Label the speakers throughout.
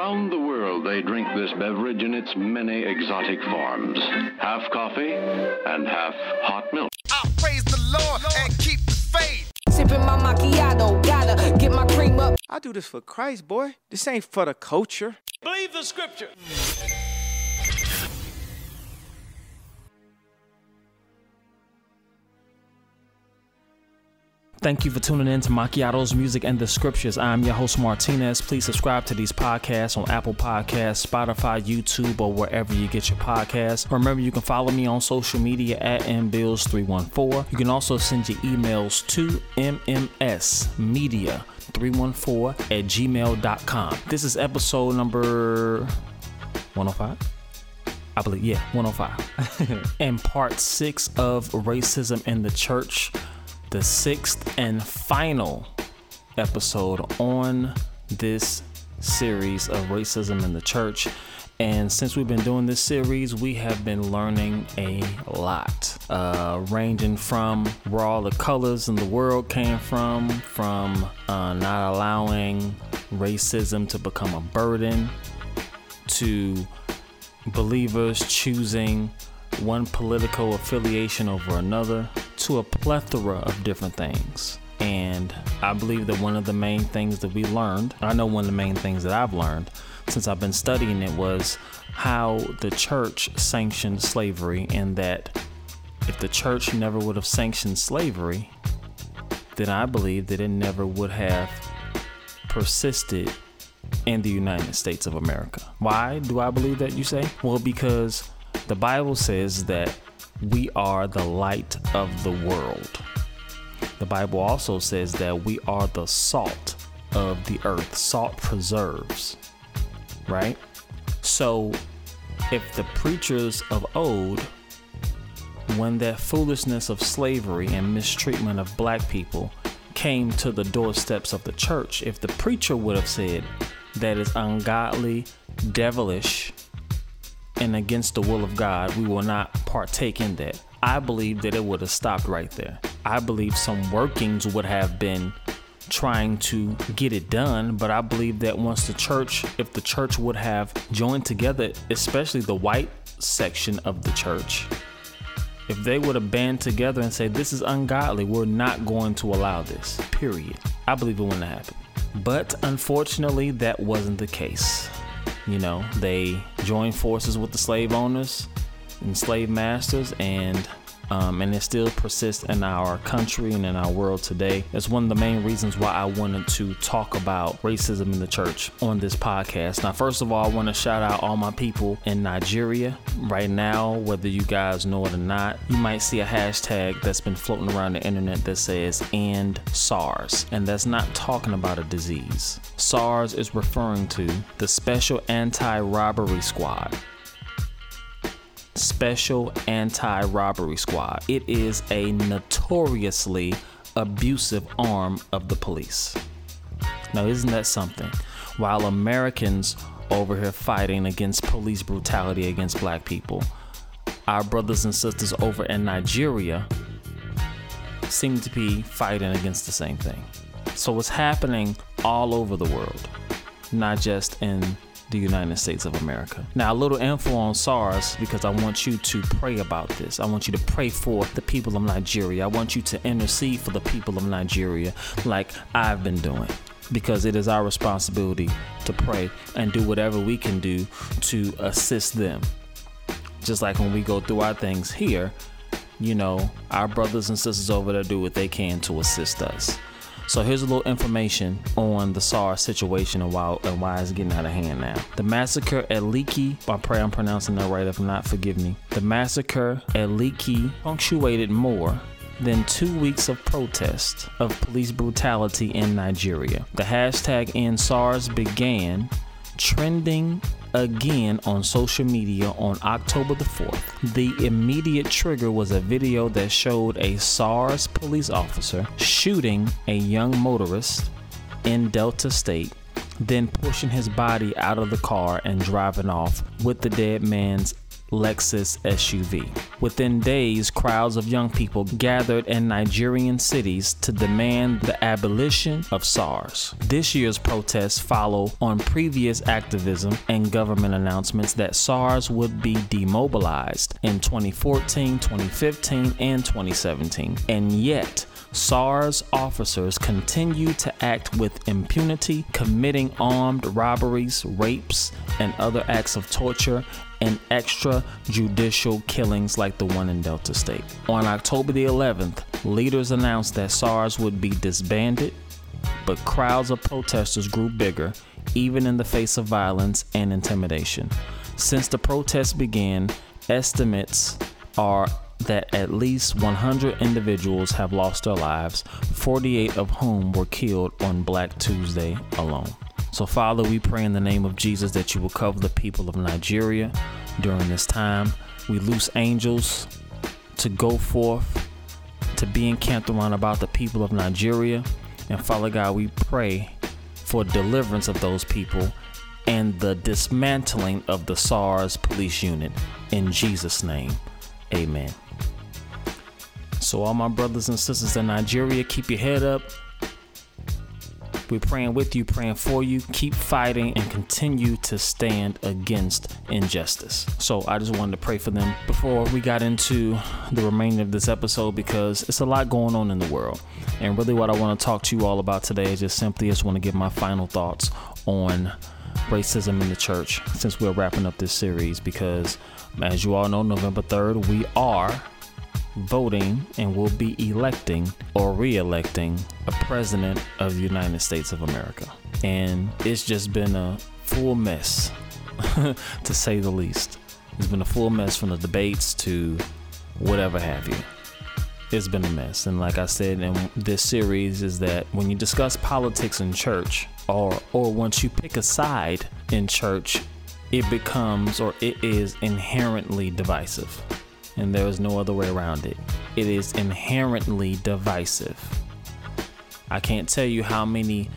Speaker 1: Around the world, they drink this beverage in its many exotic forms half coffee and half hot milk.
Speaker 2: I praise the Lord and keep the faith.
Speaker 3: Sipping my macchiato, gotta get my cream up.
Speaker 4: I do this for Christ, boy. This ain't for the culture.
Speaker 5: Believe the scripture.
Speaker 6: Thank you for tuning in to Macchiato's Music and the Scriptures. I'm your host, Martinez. Please subscribe to these podcasts on Apple Podcasts, Spotify, YouTube, or wherever you get your podcasts. Remember, you can follow me on social media at mbills314. You can also send your emails to mmsmedia314 at gmail.com. This is episode number 105. I believe, yeah, 105. and part six of Racism in the Church the sixth and final episode on this series of racism in the church. And since we've been doing this series, we have been learning a lot, uh, ranging from where all the colors in the world came from, from uh, not allowing racism to become a burden, to believers choosing one political affiliation over another to a plethora of different things. And I believe that one of the main things that we learned, I know one of the main things that I've learned since I've been studying it was how the church sanctioned slavery, and that if the church never would have sanctioned slavery, then I believe that it never would have persisted in the United States of America. Why do I believe that, you say? Well, because the Bible says that we are the light of the world. The Bible also says that we are the salt of the earth. Salt preserves, right? So, if the preachers of old, when that foolishness of slavery and mistreatment of black people came to the doorsteps of the church, if the preacher would have said that is ungodly, devilish, and against the will of God, we will not partake in that. I believe that it would have stopped right there. I believe some workings would have been trying to get it done, but I believe that once the church, if the church would have joined together, especially the white section of the church, if they would have band together and say, This is ungodly, we're not going to allow this, period. I believe it wouldn't have happened. But unfortunately, that wasn't the case. You know, they joined forces with the slave owners and slave masters, and um, and it still persists in our country and in our world today. It's one of the main reasons why I wanted to talk about racism in the church on this podcast. Now, first of all, I want to shout out all my people in Nigeria. Right now, whether you guys know it or not, you might see a hashtag that's been floating around the internet that says "End SARS," and that's not talking about a disease. SARS is referring to the Special Anti-Robbery Squad. Special Anti Robbery Squad. It is a notoriously abusive arm of the police. Now, isn't that something? While Americans over here fighting against police brutality against black people, our brothers and sisters over in Nigeria seem to be fighting against the same thing. So it's happening all over the world, not just in the United States of America. Now, a little info on SARS because I want you to pray about this. I want you to pray for the people of Nigeria. I want you to intercede for the people of Nigeria like I've been doing because it is our responsibility to pray and do whatever we can do to assist them. Just like when we go through our things here, you know, our brothers and sisters over there do what they can to assist us. So here's a little information on the SARS situation and why and why it's getting out of hand now. The massacre at Lekki, I pray I'm pronouncing that right. If not, forgive me. The massacre at Lekki punctuated more than two weeks of protest of police brutality in Nigeria. The hashtag EndSARS began trending again on social media on October the 4th. The immediate trigger was a video that showed a SARS police officer shooting a young motorist in Delta State, then pushing his body out of the car and driving off with the dead man's Lexus SUV. Within days, crowds of young people gathered in Nigerian cities to demand the abolition of SARS. This year's protests follow on previous activism and government announcements that SARS would be demobilized in 2014, 2015, and 2017. And yet, SARS officers continue to act with impunity, committing armed robberies, rapes, and other acts of torture and extrajudicial killings like the one in Delta State. On October the 11th, leaders announced that SARS would be disbanded, but crowds of protesters grew bigger, even in the face of violence and intimidation. Since the protests began, estimates are that at least 100 individuals have lost their lives, 48 of whom were killed on Black Tuesday alone. So, Father, we pray in the name of Jesus that you will cover the people of Nigeria during this time. We loose angels to go forth, to be encamped around about the people of Nigeria. And Father God, we pray for deliverance of those people and the dismantling of the SARS police unit. In Jesus' name, amen. So, all my brothers and sisters in Nigeria, keep your head up. We're praying with you, praying for you. Keep fighting and continue to stand against injustice. So, I just wanted to pray for them before we got into the remainder of this episode because it's a lot going on in the world. And really, what I want to talk to you all about today is just simply just want to give my final thoughts on racism in the church since we're wrapping up this series because, as you all know, November 3rd, we are voting and will be electing or re electing a president of the United States of America. And it's just been a full mess, to say the least. It's been a full mess from the debates to whatever have you. It's been a mess. And like I said in this series, is that when you discuss politics in church, or or once you pick a side in church, it becomes or it is inherently divisive and there is no other way around it. It is inherently divisive. I can't tell you how many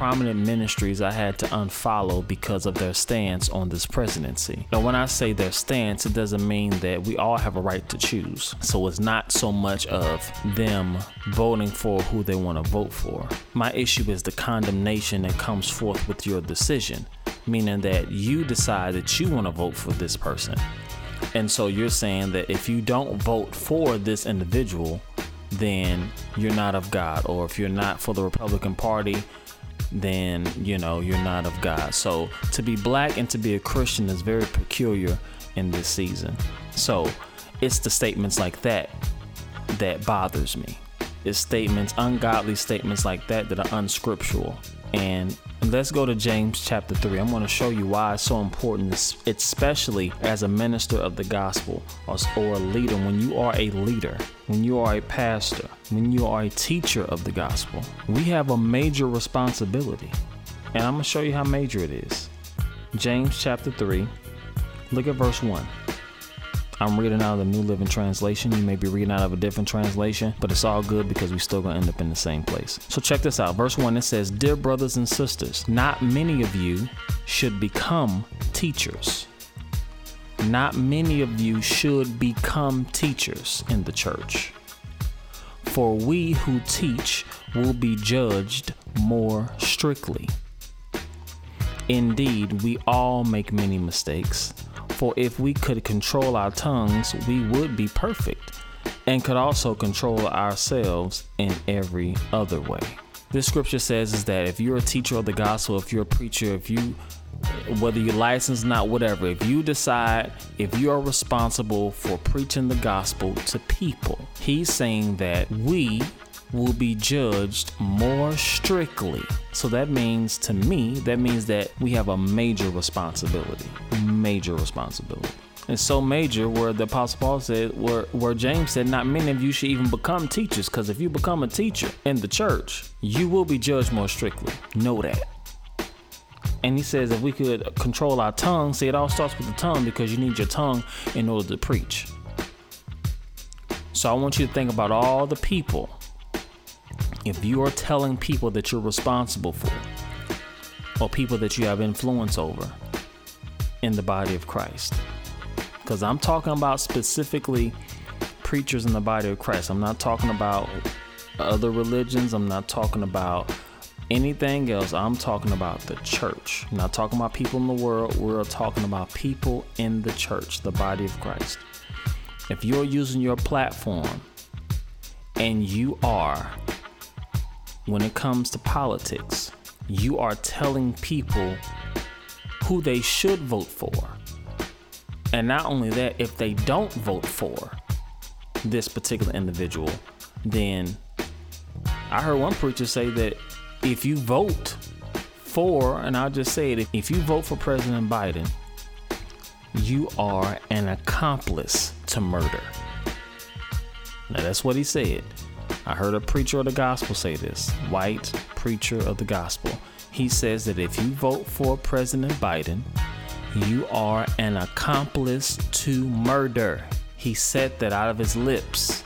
Speaker 6: prominent ministries I had to unfollow because of their stance on this presidency. Now, when I say their stance, it doesn't mean that we all have a right to choose. So it's not so much of them voting for who they want to vote for. My issue is the condemnation that comes forth with your decision, meaning that you decide that you want to vote for this person. And so you're saying that if you don't vote for this individual, then you're not of God. Or if you're not for the Republican Party, then you know you're not of God. So to be black and to be a Christian is very peculiar in this season. So it's the statements like that that bothers me. It's statements, ungodly statements like that that are unscriptural. And let's go to James chapter 3. I'm going to show you why it's so important, especially as a minister of the gospel or, a leader. When you are a leader, when you are a pastor, when you are a teacher of the gospel, we have a major responsibility. And I'm going to show you how major it is. James chapter 3, look at verse 1. I'm reading out of the New Living Translation. You may be reading out of a different translation, but it's all good because we still gonna end up in the same place. So check this out. Verse 1 it says, Dear brothers and sisters, not many of you should become teachers. Not many of you should become teachers in the church. For we who teach will be judged more strictly. Indeed, we all make many mistakes. For if we could control our tongues, we would be perfect and could also control ourselves in every other way. This scripture says is that if you're a teacher of the gospel, if you're a preacher, if you whether you're licensed or not whatever if you decide if you are responsible for preaching the gospel to people he's saying that we will be judged more strictly. So that means to me, that means that we have a major responsibility. Major responsibility. And so major where the Apostle Paul said, where, where James said, not many of you should even become teachers, because if you become a teacher in the church, you will be judged more strictly. Know that. And he says if we could control our tongue, see, it all starts with the tongue because you need your tongue in order to preach. So I want you to think about all the people if you are telling people that you're responsible for, or people that you have influence over in the body of Christ, because I'm talking about specifically preachers in the body of Christ. I'm not talking about other religions. I'm not talking about anything else. I'm talking about the church. I'm not talking about people in the world. We're talking about people in the church, the body of Christ. If you're using your platform and you are, when it comes to politics, you are telling people who they should vote for. And not only that, if they don't vote for this particular individual, then I heard one preacher say that if you vote for, and I'll just say it, if you vote for President Biden, you are an accomplice to murder. Now, that's what he said. I heard a preacher of the gospel say this, white preacher of the gospel. He says that if you vote for President Biden, you are an accomplice to murder. He said that out of his lips.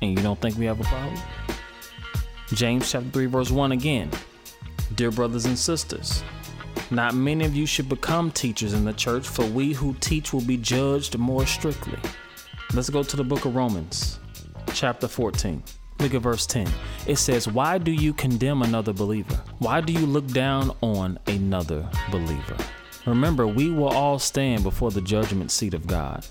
Speaker 6: And you don't think we have a problem? James chapter 3, verse 1 again. Dear brothers and sisters, not many of you should become teachers in the church, for we who teach will be judged more strictly. Let's go to the book of Romans, chapter 14. Look at verse 10. It says, Why do you condemn another believer? Why do you look down on another believer? Remember, we will all stand before the judgment seat of God.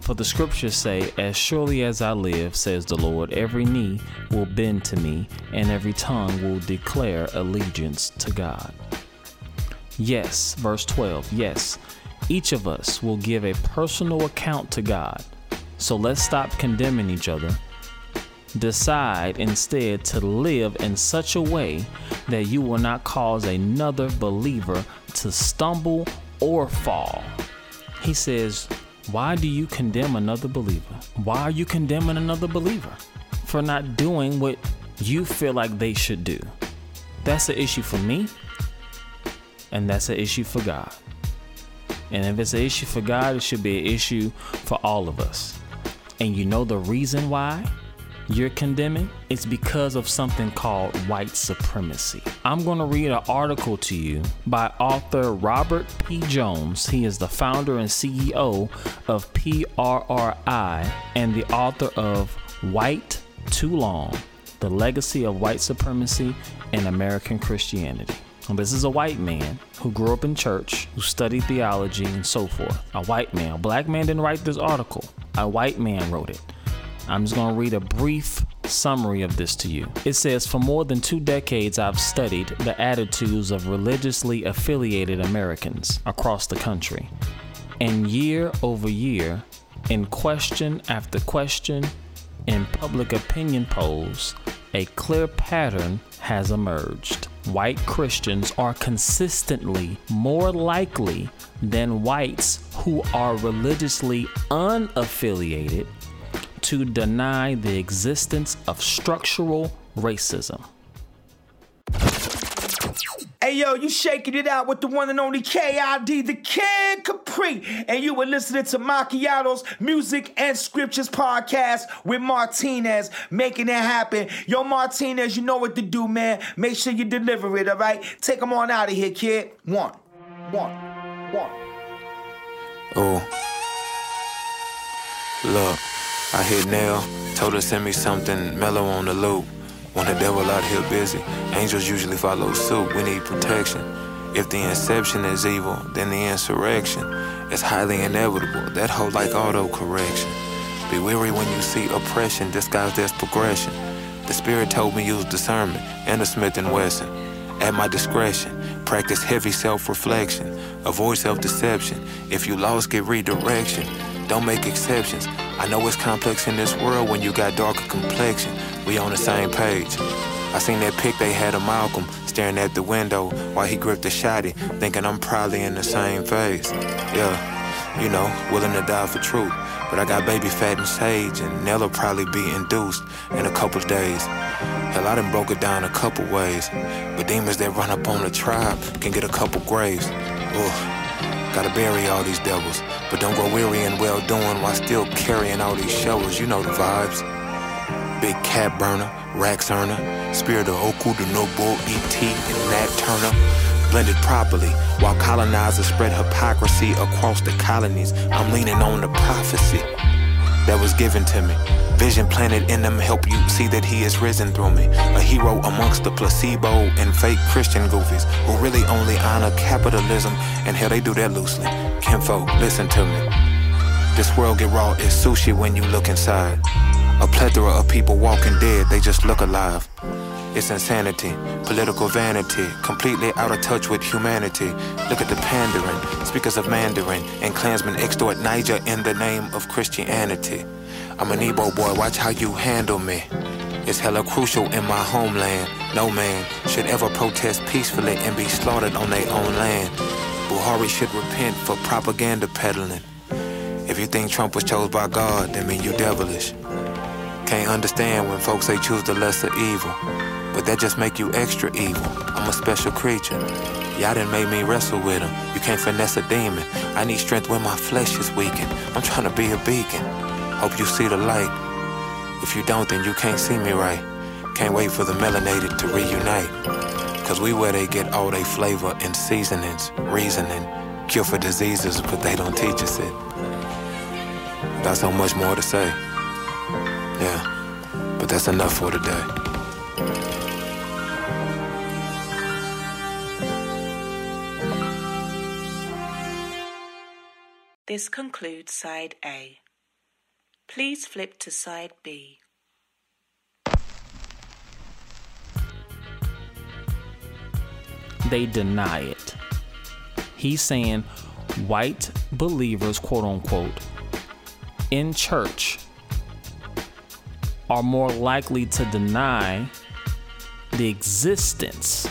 Speaker 6: For the scriptures say, As surely as I live, says the Lord, every knee will bend to me, and every tongue will declare allegiance to God. Yes, verse 12, yes, each of us will give a personal account to God. So let's stop condemning each other. Decide instead to live in such a way that you will not cause another believer to stumble or fall. He says, Why do you condemn another believer? Why are you condemning another believer? For not doing what you feel like they should do. That's an issue for me, and that's an issue for God. And if it's an issue for God, it should be an issue for all of us. And you know the reason why? you're condemning, it's because of something called white supremacy. I'm going to read an article to you by author Robert P. Jones. He is the founder and CEO of PRRI and the author of White Too Long The Legacy of White Supremacy in American Christianity. This is a white man who grew up in church, who studied theology and so forth. A white man. A black man didn't write this article, a white man wrote it. I'm just going to read a brief summary of this to you. It says For more than two decades, I've studied the attitudes of religiously affiliated Americans across the country. And year over year, in question after question, in public opinion polls, a clear pattern has emerged. White Christians are consistently more likely than whites who are religiously unaffiliated to deny the existence of structural racism.
Speaker 5: Hey yo, you shaking it out with the one and only KID, the Kid Capri, and you were listening to Macchiato's Music and Scriptures podcast with Martinez, making it happen. Yo, Martinez, you know what to do, man. Make sure you deliver it, all right? Take them on out of here, kid. One, one, one.
Speaker 7: Oh, look, I hit Nell, told her send me something mellow on the loop. When the devil out here busy, angels usually follow suit. We need protection. If the inception is evil, then the insurrection is highly inevitable. That whole like auto correction. Be weary when you see oppression disguised as progression. The spirit told me use discernment and a Smith and Wesson. At my discretion, practice heavy self-reflection. Avoid self-deception. If you lost, get redirection. Don't make exceptions. I know it's complex in this world when you got darker complexion. We on the same page. I seen that pic they had of Malcolm staring at the window while he gripped the shotty, thinking I'm probably in the same phase. Yeah, you know, willing to die for truth. But I got baby fat and sage, and Nell'll probably be induced in a couple days. Hell, I done broke it down a couple ways. But demons that run up on the tribe can get a couple graves. Ugh. Gotta bury all these devils, but don't grow weary and well doing while still carrying all these shovels. You know the vibes. Big cat burner, Rax earner, spirit of Oku, the Noble, E.T., and Nat Turner. blended properly. While colonizers spread hypocrisy across the colonies, I'm leaning on the prophecy that was given to me. Vision planted in them help you see that he is risen through me. A hero amongst the placebo and fake Christian goofies who really only honor capitalism and hell they do that loosely. Kinfolk, listen to me. This world get raw as sushi when you look inside. A plethora of people walking dead, they just look alive. It's insanity, political vanity, completely out of touch with humanity. Look at the pandering, speakers of Mandarin, and Klansmen extort Niger in the name of Christianity. I'm an Igbo boy, watch how you handle me. It's hella crucial in my homeland. No man should ever protest peacefully and be slaughtered on their own land. Buhari should repent for propaganda peddling. If you think Trump was chose by God, then mean you devilish. Can't understand when folks say choose the lesser evil. But that just make you extra evil. I'm a special creature. Y'all done made me wrestle with him. You can't finesse a demon. I need strength when my flesh is weakened. I'm trying to be a beacon. Hope you see the light. If you don't, then you can't see me right. Can't wait for the melanated to reunite. Cause we where they get all they flavor and seasonings, reasoning, cure for diseases, but they don't teach us it. Got so much more to say. Yeah, but that's enough for today.
Speaker 8: This concludes side A. Please flip to side B.
Speaker 6: They deny it. He's saying white believers, quote unquote, in church are more likely to deny the existence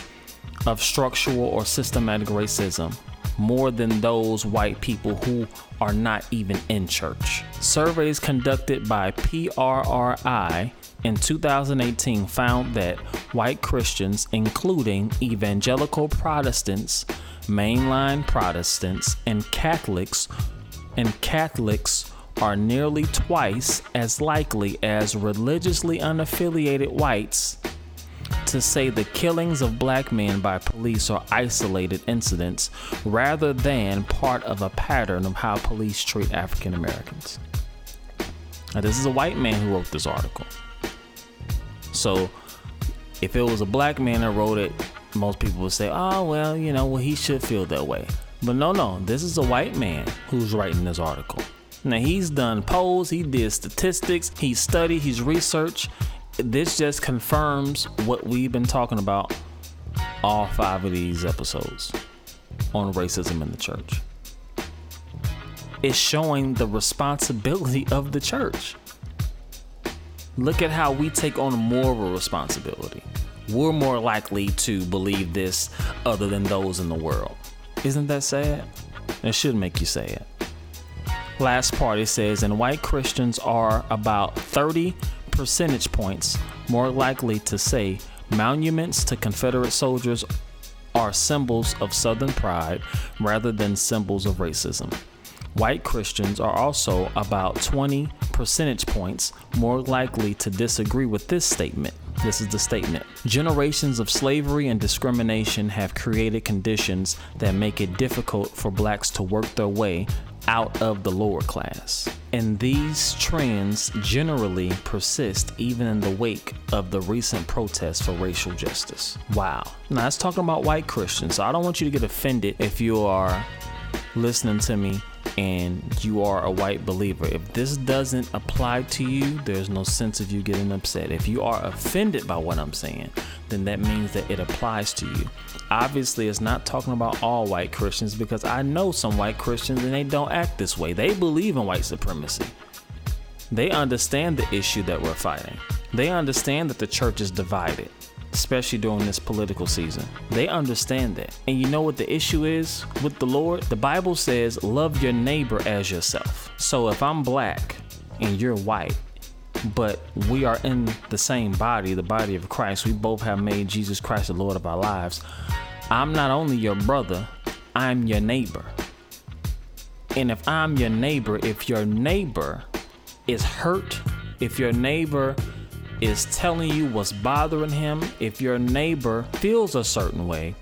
Speaker 6: of structural or systematic racism more than those white people who are not even in church. Surveys conducted by PRRI in 2018 found that white Christians, including evangelical Protestants, mainline Protestants, and Catholics, and Catholics are nearly twice as likely as religiously unaffiliated whites to say the killings of black men by police are isolated incidents rather than part of a pattern of how police treat African Americans. Now, this is a white man who wrote this article. So, if it was a black man that wrote it, most people would say, oh, well, you know, well, he should feel that way. But no, no, this is a white man who's writing this article. Now, he's done polls, he did statistics, he studied, he's researched, this just confirms what we've been talking about all five of these episodes on racism in the church. It's showing the responsibility of the church. Look at how we take on a responsibility. We're more likely to believe this other than those in the world. Isn't that sad? It should make you sad. Last part it says, and white Christians are about 30 percentage points more likely to say monuments to Confederate soldiers are symbols of Southern pride rather than symbols of racism. White Christians are also about 20 percentage points more likely to disagree with this statement. This is the statement. Generations of slavery and discrimination have created conditions that make it difficult for blacks to work their way out of the lower class. And these trends generally persist even in the wake of the recent protests for racial justice. Wow. Now, that's talking about white Christians. So I don't want you to get offended if you are listening to me and you are a white believer. If this doesn't apply to you, there's no sense of you getting upset. If you are offended by what I'm saying, then that means that it applies to you. Obviously, it's not talking about all white Christians because I know some white Christians and they don't act this way. They believe in white supremacy. They understand the issue that we're fighting. They understand that the church is divided especially during this political season. They understand that. And you know what the issue is with the Lord? The Bible says, love your neighbor as yourself. So if I'm black and you're white, but we are in the same body, the body of Christ, we both have made Jesus Christ the Lord of our lives. I'm not only your brother, I'm your neighbor. And if I'm your neighbor, if your neighbor is hurt, if your neighbor is telling you what's bothering him, if your neighbor feels a certain way,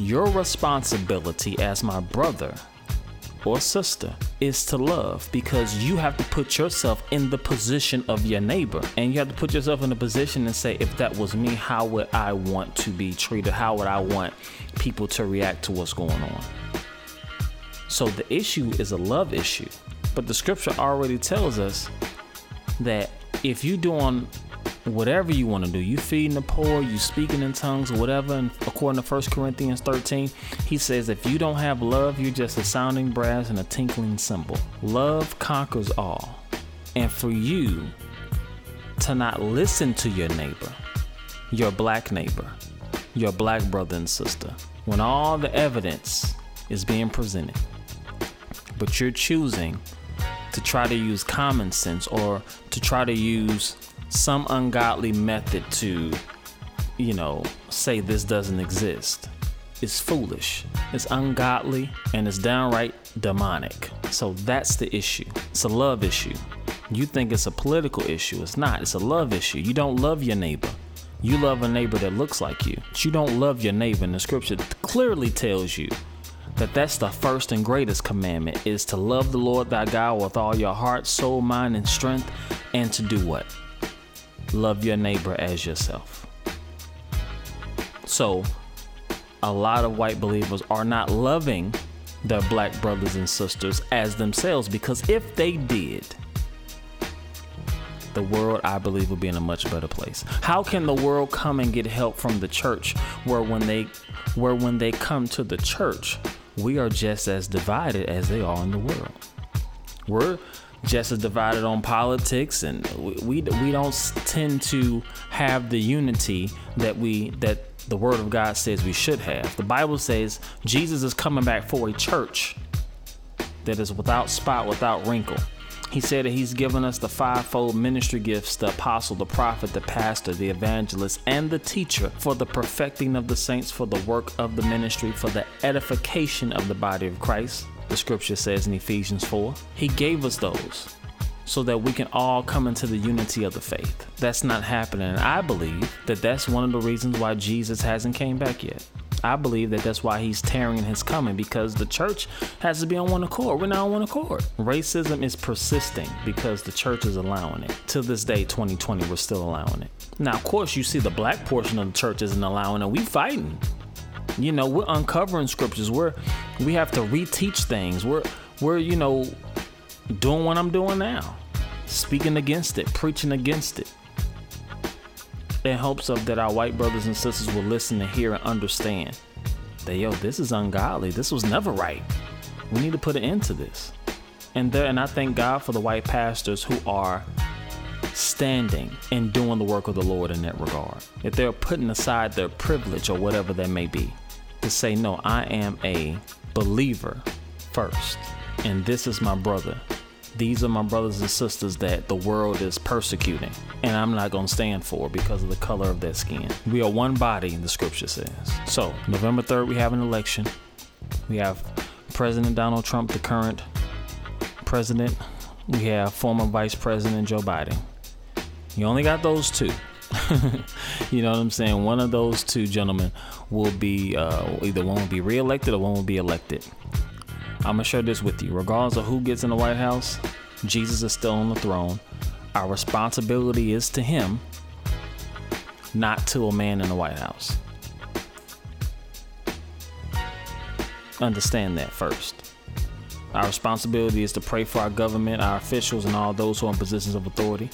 Speaker 6: Your responsibility as my brother or sister is to love because you have to put yourself in the position of your neighbor. And you have to put yourself in a position and say if that was me how would i want to be treated? How would i want people to react to what's going on? So the issue is a love issue. But the scripture already tells us that if you're doing whatever you want to do. You feeding the poor, you speaking in tongues, whatever. And according to 1 Corinthians 13, he says, if you don't have love, you're just a sounding brass and a tinkling cymbal. Love conquers all. And for you to not listen to your neighbor, your black neighbor, your black brother and sister, when all the evidence is being presented, but you're choosing to try to use common sense or to try to use some ungodly method to, you know, say this doesn't exist is foolish. It's ungodly and it's downright demonic. So that's the issue. It's a love issue. You think it's a political issue. It's not. It's a love issue. You don't love your neighbor. You love a neighbor that looks like you. But you don't love your neighbor. And the scripture clearly tells you that that's the first and greatest commandment is to love the Lord thy God with all your heart, soul, mind, and strength, and to do what? Love your neighbor as yourself. So, a lot of white believers are not loving their black brothers and sisters as themselves because if they did, the world I believe would be in a much better place. How can the world come and get help from the church where when they where when they come to the church, we are just as divided as they are in the world. We're just as divided on politics, and we, we we don't tend to have the unity that we that the Word of God says we should have. The Bible says Jesus is coming back for a church that is without spot, without wrinkle. He said that he's given us the fivefold ministry gifts the apostle, the prophet, the pastor, the evangelist, and the teacher for the perfecting of the saints, for the work of the ministry, for the edification of the body of Christ the scripture says in Ephesians 4. He gave us those so that we can all come into the unity of the faith. That's not happening. I believe that that's one of the reasons why Jesus hasn't came back yet. I believe that that's why he's tearing his coming because the church has to be on one accord. We're not on one accord. Racism is persisting because the church is allowing it. To this day, 2020, we're still allowing it. Now, of course, you see the black portion of the church isn't allowing it. We fighting. You know, we're uncovering scriptures. We're we have to reteach things. We're we're, you know, doing what I'm doing now. Speaking against it, preaching against it. In hopes of that our white brothers and sisters will listen and hear and understand that yo, this is ungodly. This was never right. We need to put an end to this. And there and I thank God for the white pastors who are standing and doing the work of the Lord in that regard. If they're putting aside their privilege or whatever that may be, to say, No, I am a believer first, and this is my brother. These are my brothers and sisters that the world is persecuting, and I'm not going to stand for because of the color of their skin. We are one body, the scripture says. So, November 3rd, we have an election. We have President Donald Trump, the current president. We have former Vice President Joe Biden. You only got those two. you know what I'm saying? One of those two gentlemen will be uh, either one will be reelected or one will be elected. I'm gonna share this with you. Regardless of who gets in the White House, Jesus is still on the throne. Our responsibility is to Him, not to a man in the White House. Understand that first. Our responsibility is to pray for our government, our officials, and all those who are in positions of authority.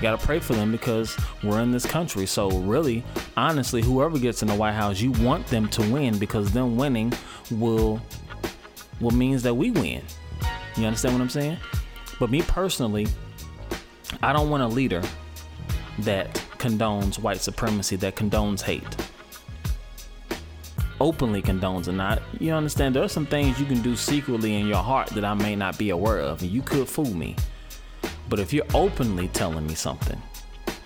Speaker 6: Got to pray for them because we're in this country. So, really, honestly, whoever gets in the White House, you want them to win because them winning will will means that we win. You understand what I'm saying? But me personally, I don't want a leader that condones white supremacy, that condones hate. Openly condones or not. You understand? There are some things you can do secretly in your heart that I may not be aware of, and you could fool me. But if you're openly telling me something,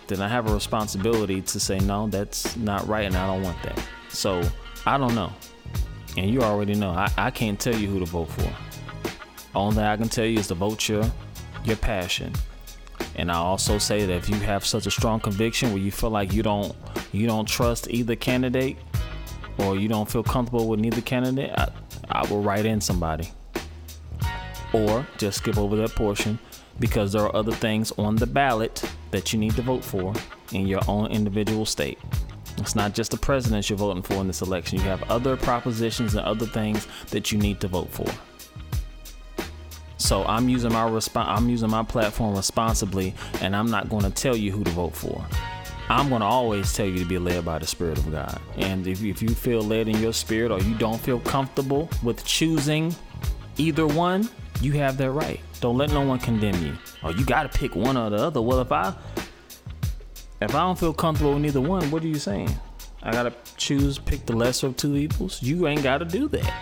Speaker 6: then I have a responsibility to say, no, that's not right and I don't want that. So I don't know. And you already know. I, I can't tell you who to vote for. Only thing I can tell you is to vote your your passion. And I also say that if you have such a strong conviction where you feel like you don't you don't trust either candidate or you don't feel comfortable with neither candidate, I, I will write in somebody. Or just skip over that portion because there are other things on the ballot that you need to vote for in your own individual state. It's not just the president you're voting for in this election. You have other propositions and other things that you need to vote for. So I'm using my resp- I'm using my platform responsibly, and I'm not going to tell you who to vote for. I'm going to always tell you to be led by the Spirit of God. And if, if you feel led in your spirit or you don't feel comfortable with choosing either one, you have that right. Don't let no one condemn you. Oh, you got to pick one or the other. Well, if I if I don't feel comfortable with neither one, what are you saying? I got to choose, pick the lesser of two evils? You ain't got to do that.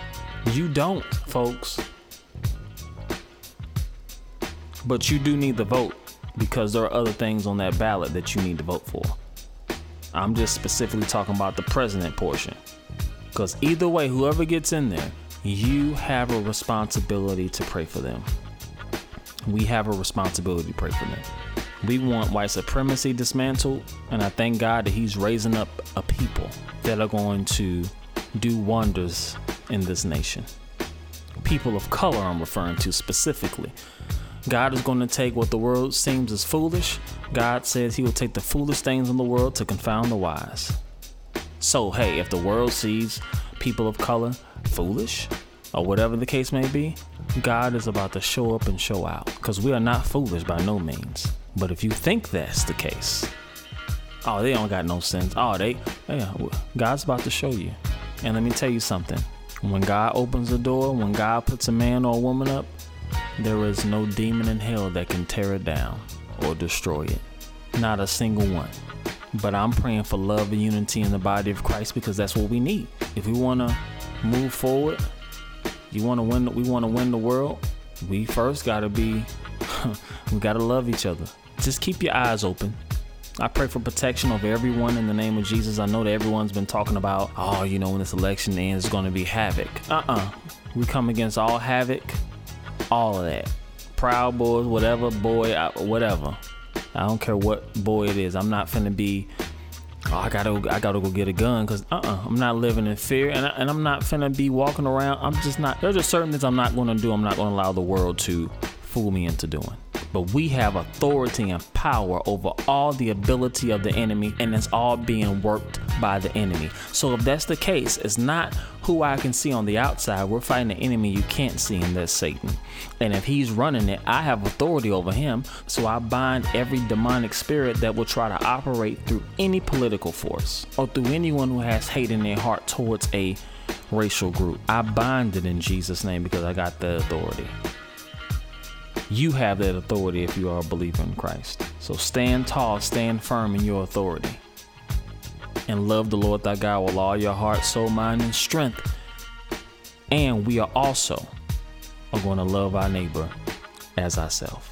Speaker 6: You don't, folks. But you do need to vote because there are other things on that ballot that you need to vote for. I'm just specifically talking about the president portion. Because either way, whoever gets in there, you have a responsibility to pray for them. We have a responsibility to pray for them. We want white supremacy dismantled, and I thank God that He's raising up a people that are going to do wonders in this nation. People of color, I'm referring to specifically. God is going to take what the world seems as foolish. God says He will take the foolish things in the world to confound the wise. So, hey, if the world sees people of color foolish, or whatever the case may be, God is about to show up and show out. Because we are not foolish by no means. But if you think that's the case, oh, they don't got no sense. Oh, they, yeah, God's about to show you. And let me tell you something. When God opens the door, when God puts a man or a woman up, there is no demon in hell that can tear it down or destroy it. Not a single one. But I'm praying for love and unity in the body of Christ because that's what we need. If we want to move forward, you want to win. We want to win the world. We first got to be. we got to love each other. Just keep your eyes open. I pray for protection over everyone in the name of Jesus. I know that everyone's been talking about, oh, you know, when this election ends, it's going to be havoc. Uh uh We come against all havoc, all of that. Proud boys, whatever, boy, whatever. I don't care what boy it is. I'm not finna be. Oh, I gotta, I gotta go get a gun, cause uh-uh, I'm not living in fear, and, I, and I'm not finna be walking around. I'm just not. There's just certain things I'm not gonna do. I'm not gonna allow the world to fool me into doing but we have authority and power over all the ability of the enemy, and it's all being worked by the enemy. So, if that's the case, it's not who I can see on the outside. We're fighting an enemy you can't see, and that's Satan. And if he's running it, I have authority over him. So, I bind every demonic spirit that will try to operate through any political force or through anyone who has hate in their heart towards a racial group. I bind it in Jesus' name because I got the authority. You have that authority if you are a believer in Christ. So stand tall, stand firm in your authority. And love the Lord thy God with all your heart, soul, mind, and strength. And we are also are going to love our neighbor as ourselves.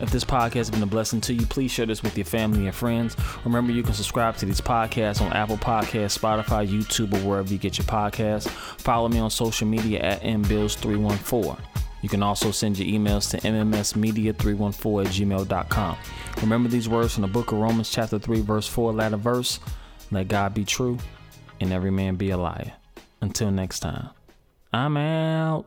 Speaker 6: If this podcast has been a blessing to you, please share this with your family and friends. Remember, you can subscribe to these podcasts on Apple Podcasts, Spotify, YouTube, or wherever you get your podcasts. Follow me on social media at mbills314. You can also send your emails to mmsmedia314 at gmail.com. Remember these words from the book of Romans, chapter 3, verse 4, latter verse Let God be true and every man be a liar. Until next time, I'm out.